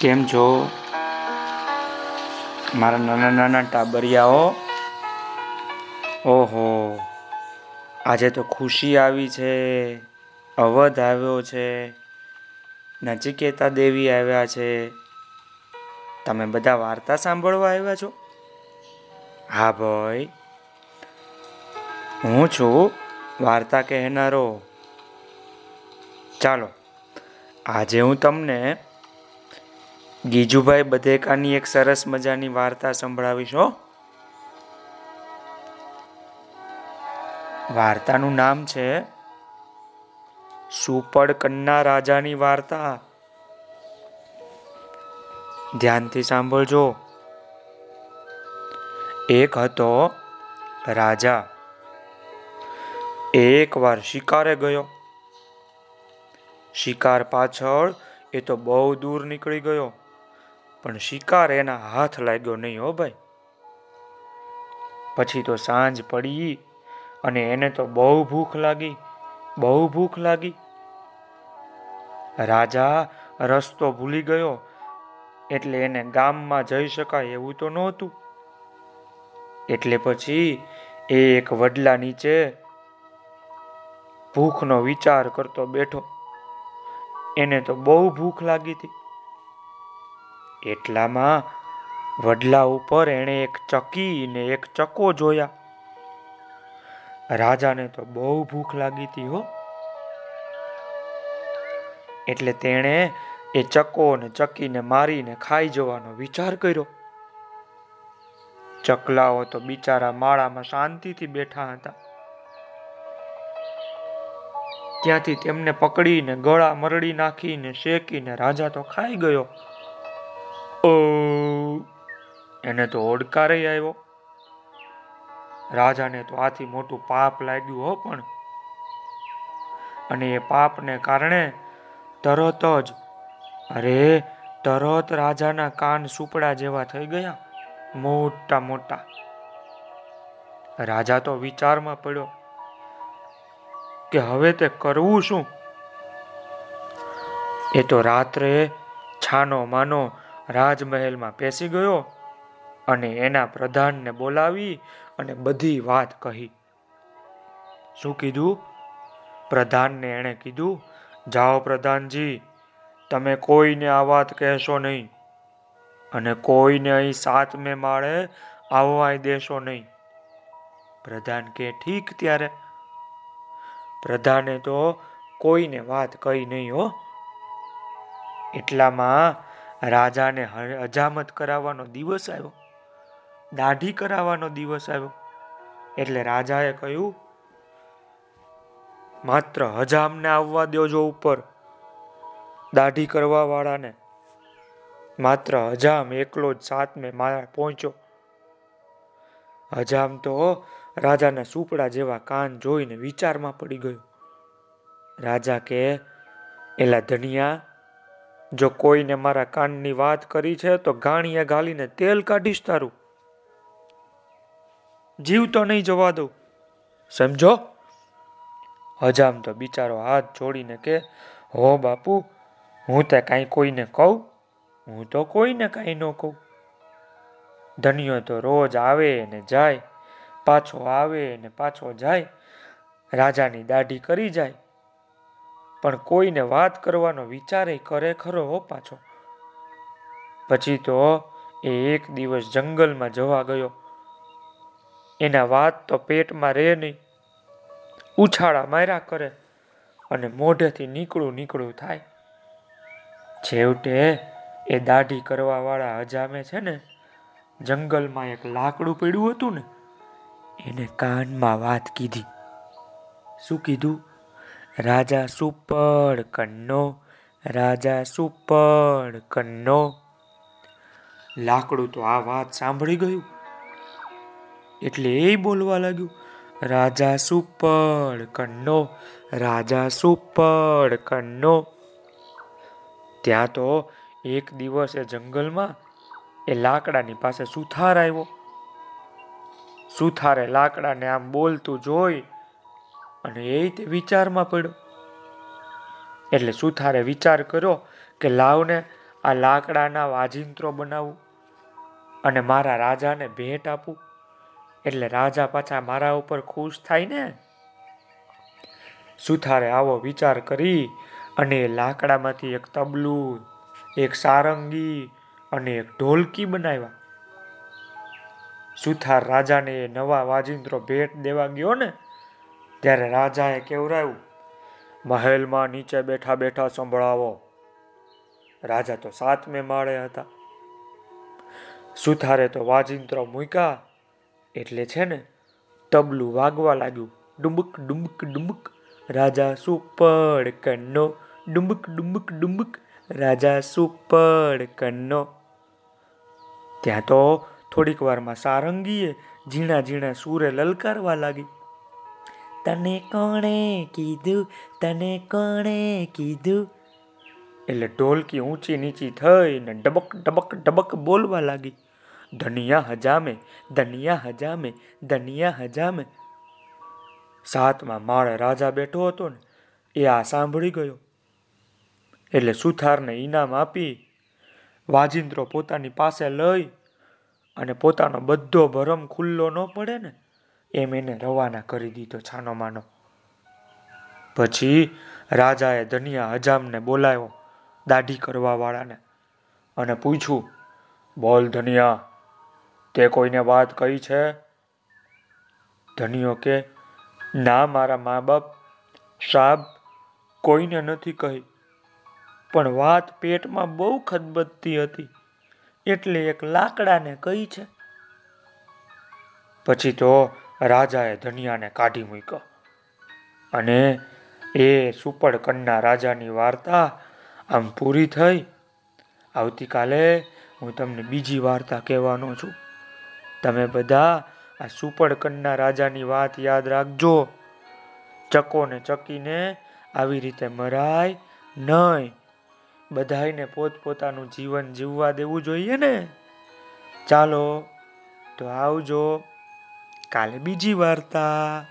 કેમ છો? મારા નાના નાના ટાબરિયાઓ. ઓહો, આજે તો ખુશી આવી છે. અવધ આવ્યો છે. નચિકેતા દેવી આવ્યા છે. તમે બધા વાર્તા સાંભળવા આવ્યા છો? હા ભાઈ. હું છું વાર્તા કહેનારો. ચાલો, આજે હું તમને ગીજુભાઈ બધેકાની એક સરસ મજાની વાર્તા સંભળાવીશ વાર્તાનું નામ છે સુપડ કન્ના રાજાની વાર્તા. ધ્યાનથી સાંભળજો. એક હતો રાજા. એક વાર શિકારે ગયો. શિકાર પાછળ એ તો બહુ દૂર નીકળી ગયો. પણ શિકાર એના હાથ લાગ્યો નહીં હો ભાઈ. પછી તો સાંજ પડી અને એને તો બહુ ભૂખ લાગી, બહુ ભૂખ લાગી. રાજા રસ્તો ભૂલી ગયો એટલે એને ગામમાં જઈ શકાય એવું તો નહોતું. એટલે પછી એ એક વડલા નીચે ભૂખનો વિચાર કરતો બેઠો. એને તો બહુ ભૂખ લાગી હતી. એટલામાં વડલા ઉપર એણે એક ચકી ને એક ચકો જોયા. રાજાને તો બહુ ભૂખ લાગી હતી હો. એટલે તેણે એ ચકો ને ચકીને મારીને ખાઈ જવાનો વિચાર કર્યો. ચકલાઓ તો બિચારા માળામાં શાંતિથી બેઠા હતા. ત્યાંથી તેમને પકડીને ગળા મરડી નાખીને શેકીને રાજા તો ખાઈ ગયો. ઓ એને તો ઓડકારે આવ્યો. રાજાને તો આથી મોટું પાપ લાગ્યું, હો પણ. અને એ પાપને કારણે તરત જ, અરે, તરત રાજાના કાન સુપડા જેવા થઈ ગયા, મોટા મોટા. રાજા તો વિચારમાં પડ્યો કે હવે તે કરવું શું? એ તો રાત્રે છાનો માનો રાજમહેલમાં પેસી ગયો અને એના પ્રધાનને બોલાવી અને બધી વાત કહી. શું કીધું? પ્રધાનને એણે કીધું, જાઓ પ્રધાનજી, તમે કોઈને આ વાત કહેશો નહીં અને કોઈને અહીં સાતમે માળે આવવાય દેશો નહીં. પ્રધાન કે, ઠીક ત્યારે. પ્રધાને તો કોઈને વાત કહી નહીં હો. એટલામાં રાજાને હજામત કરાવવાનો દિવસ આવ્યો. દાઢી કરાવવાનો દિવસ આવ્યો. એટલે રાજાએ કહ્યું, માત્ર હજામને આવવા દેજો ઉપર, દાઢી કરવા વાળાને માત્ર હજામ એકલો જ સાતમે મારા પહોંચ્યો. હજામ તો રાજાના સુપડા જેવા કાન જોઈને વિચારમાં પડી ગયો. રાજા કે, એલા ધનિયા જો કોઈને મારા કાનની વાત કરી છે, તો ગાણીએ ગાલીને તેલ કાઢીશ તારું. જીવ તો નહીં જવા દઉં. સમજો? હજામ તો બિચારો હાથ જોડીને કે, હો બાપુ, હું તે કાંઈ કોઈને કહું? હું તો કોઈને કાંઈ ન કહું. ધનિયો તો રોજ આવે ને જાય, પાછો આવે ને પાછો જાય, રાજાની દાઢી કરી જાય. પણ કોઈને વાત કરવાનો વિચારે કરે ખરો હો પાછો. પછી તો એ એક દિવસ જંગલમાં જવા ગયો. એના વાત તો પેટમાં રહે નહીં. ઉછાળા માર્યા કરે અને મોઢેથી નીકળું નીકળું થાય. છેવટે એ દાઢી કરવાવાળા હજામે છે ને, જંગલમાં એક લાકડું પડ્યું હતું ને, એને કાનમાં વાત કીધી. શું કીધું? રાજા સુપર કન્નો, રાજા સુપર કન્નો. લાકડું તો આ વાત સાંભળી ગયું. એટલે એ બોલવા લાગ્યું, રાજા સુપર કન્નો, રાજા સુપર કન્નો. ત્યાં તો એક દિવસ જંગલમાં એ લાકડાની પાસે સુથાર આવ્યો. સુથારે લાકડાને આમ બોલતું જોઈ અને એ તે વિચારમાં પડ્યો. એટલે સુથારે વિચાર કર્યો કે લાવને આ લાકડાના વાજિંત્રો બનાવું અને મારા રાજાને ભેટ આપું. એટલે રાજા પાછા મારા ઉપર ખુશ થાય ને? સુથારે આવો વિચાર કરી અને લાકડામાંથી એક તબલું, એક સારંગી અને એક ઢોલકી બનાવ્યા. સુથાર રાજાને એ નવા વાજિંત્રો ભેટ દેવા ગયો ને? ત્યારે રાજાએ કેવરાયું, મહેલમાં નીચે બેઠા બેઠા સંભળાવો. રાજા તો સાતમે માળે હતા. સુથારે તો વાજિંત્રો મૂક્યા, એટલે છે ને તબલું વાગવા લાગ્યું. ડુંબક ડુંબક ડુંબક, રાજા સુપડ કન્નો. ડુંબક ડુંબક ડુંબક, રાજા સુપડ કન્નો. ત્યાં તો થોડીક વારમાં સારંગીએ ઝીણા ઝીણા સૂરે લલકારવા લાગી. તને કોણે કીધું? તને કોણે કીધું? એટલે ઢોલકી ઊંચી નીચી થઈ ને ડબક ડબક ડબક બોલવા લાગી. ધનિયા હજામે ધનિયા હજામે ધનિયા હજામે. સાતમાં માળે રાજા બેઠો હતો ને, એ આ સાંભળી ગયો. એટલે સુથારને ઇનામ આપી વાજિંદ્રો પોતાની પાસે લઈ અને પોતાનો બધો ભરમ ખુલ્લો ન પડે ને એમ એને રવાના કરી દીધો છાનો માનો. પછી રાજાએ ધનિયા હજામને બોલાવ્યો દાઢી કરવા વાળાને અને પૂછ્યું, બોલ ધનિયા તે કોઈને વાત કહી છે? ધનિયો કે, ના, મારા મા બાપ સાબ કોઈને નથી કહી, પણ વાત પેટમાં બહુ ખદબદતી હતી, એટલે એક લાકડાને કહી છે. પછી તો રાજાએ ધનિયાને કાઢી મૂક્યો. અને એ સુપડ કન્ના રાજાની વાર્તા આમ પૂરી થઈ. આવતીકાલે હું તમને બીજી વાર્તા કહેવાનો છું. તમે બધા આ સુપડ કન્ના રાજાની વાત યાદ રાખજો. ચકોને ચકીને આવી રીતે મરાય નહીં. બધાને પોતપોતાનું જીવન જીવવા દેવું જોઈએ ને. ચાલો, તો આવજો. કાલે બીજી વાર્તા.